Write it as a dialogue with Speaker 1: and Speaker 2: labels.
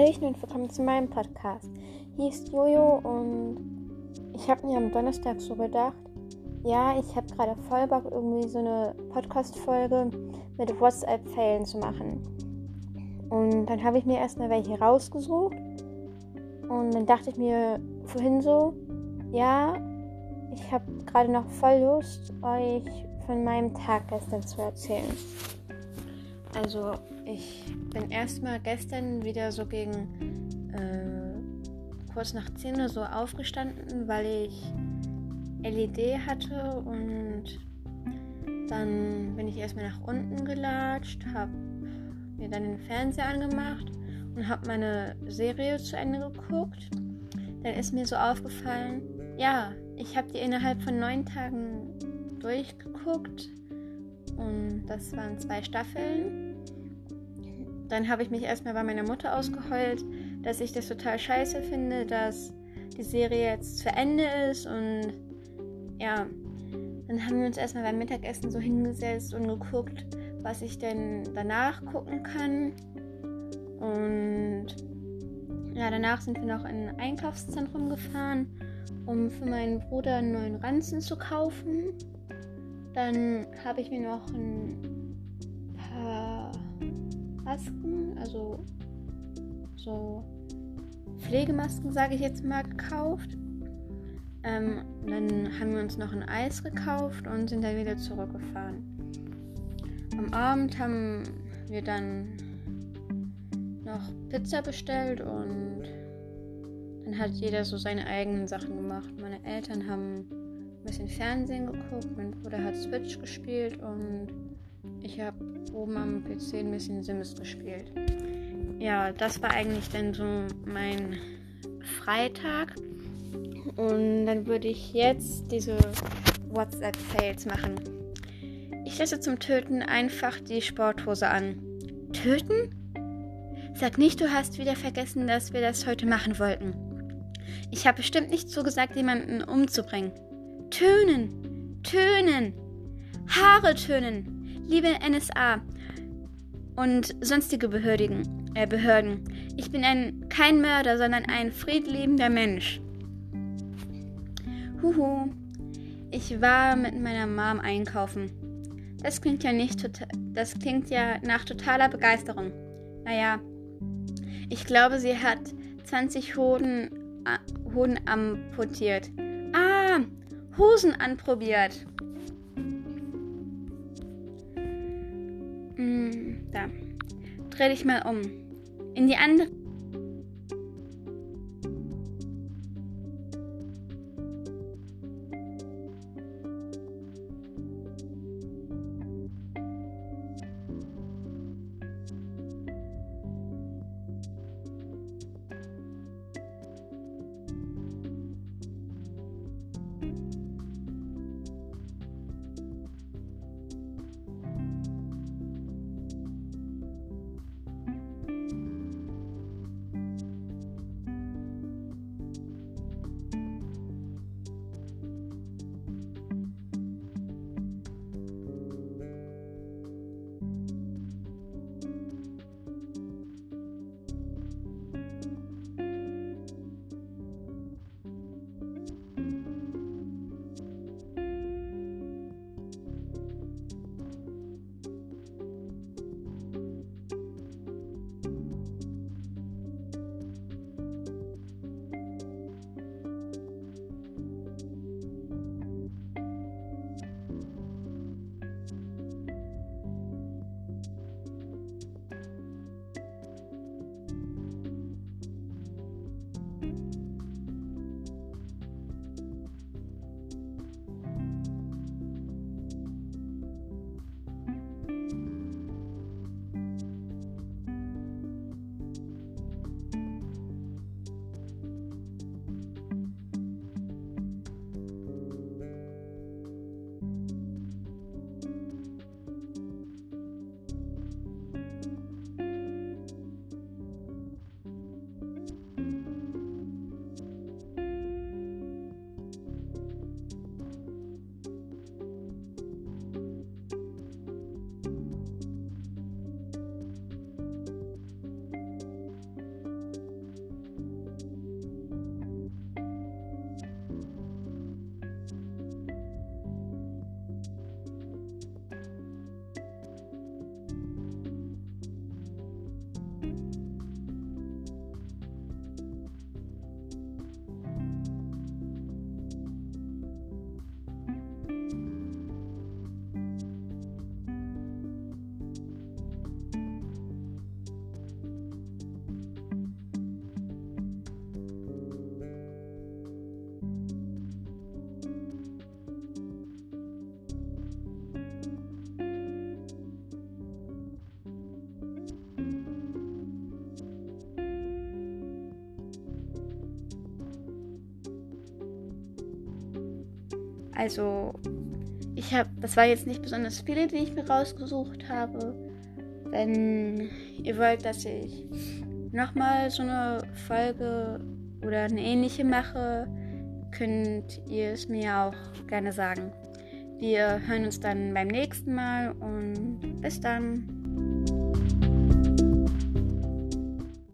Speaker 1: Hallöchen und willkommen zu meinem Podcast. Hier ist Jojo und ich habe mir am Donnerstag so gedacht, ja, ich habe gerade voll Bock, irgendwie so eine Podcast-Folge mit WhatsApp-Fällen zu machen. Und dann habe ich mir erstmal welche rausgesucht und dann dachte ich mir vorhin so, ja, ich habe gerade noch voll Lust, euch von meinem Tag gestern zu erzählen. Also ich bin erstmal gestern wieder so gegen äh, kurz nach 10 Uhr so aufgestanden, weil ich LED hatte und dann bin ich erstmal nach unten gelatscht, habe mir dann den Fernseher angemacht und habe meine Serie zu Ende geguckt. Dann ist mir so aufgefallen, ja, ich habe die innerhalb von neun Tagen durchgeguckt und das waren zwei Staffeln. Dann habe ich mich erstmal bei meiner Mutter ausgeheult, dass ich das total scheiße finde, dass die Serie jetzt zu Ende ist. Und ja, dann haben wir uns erstmal beim Mittagessen so hingesetzt und geguckt, was ich denn danach gucken kann. Und ja, danach sind wir noch in ein Einkaufszentrum gefahren, um für meinen Bruder einen neuen Ranzen zu kaufen. Dann habe ich mir noch ein paar Masken, also so Pflegemasken, sage ich jetzt mal, gekauft. Ähm, dann haben wir uns noch ein Eis gekauft und sind dann wieder zurückgefahren. Am Abend haben wir dann noch Pizza bestellt und dann hat jeder so seine eigenen Sachen gemacht. Meine Eltern haben ein bisschen Fernsehen geguckt, mein Bruder hat Switch gespielt und ich habe oben am PC ein bisschen Sims gespielt. Ja, das war eigentlich dann so mein Freitag. Und dann würde ich jetzt diese WhatsApp-Fails machen. Ich lasse zum Töten einfach die Sporthose an. Töten? Sag nicht, du hast wieder vergessen, dass wir das heute machen wollten. Ich habe bestimmt nicht zugesagt, jemanden umzubringen. Tönen! Tönen! Haare tönen! Liebe NSA und sonstige Behördigen, äh, Behörden, ich bin ein, kein Mörder, sondern ein friedliebender Mensch. Huhu, ich war mit meiner Mom einkaufen. Das klingt ja nicht total, das klingt ja nach totaler Begeisterung. Naja, ich glaube, sie hat 20 Hoden, Hoden amputiert. Ah, Hosen anprobiert. Da. Dreh dich mal um. In die andere. Also, ich habe, das war jetzt nicht besonders viele, die ich mir rausgesucht habe. Wenn ihr wollt, dass ich nochmal so eine Folge oder eine ähnliche mache, könnt ihr es mir auch gerne sagen. Wir hören uns dann beim nächsten Mal und bis dann.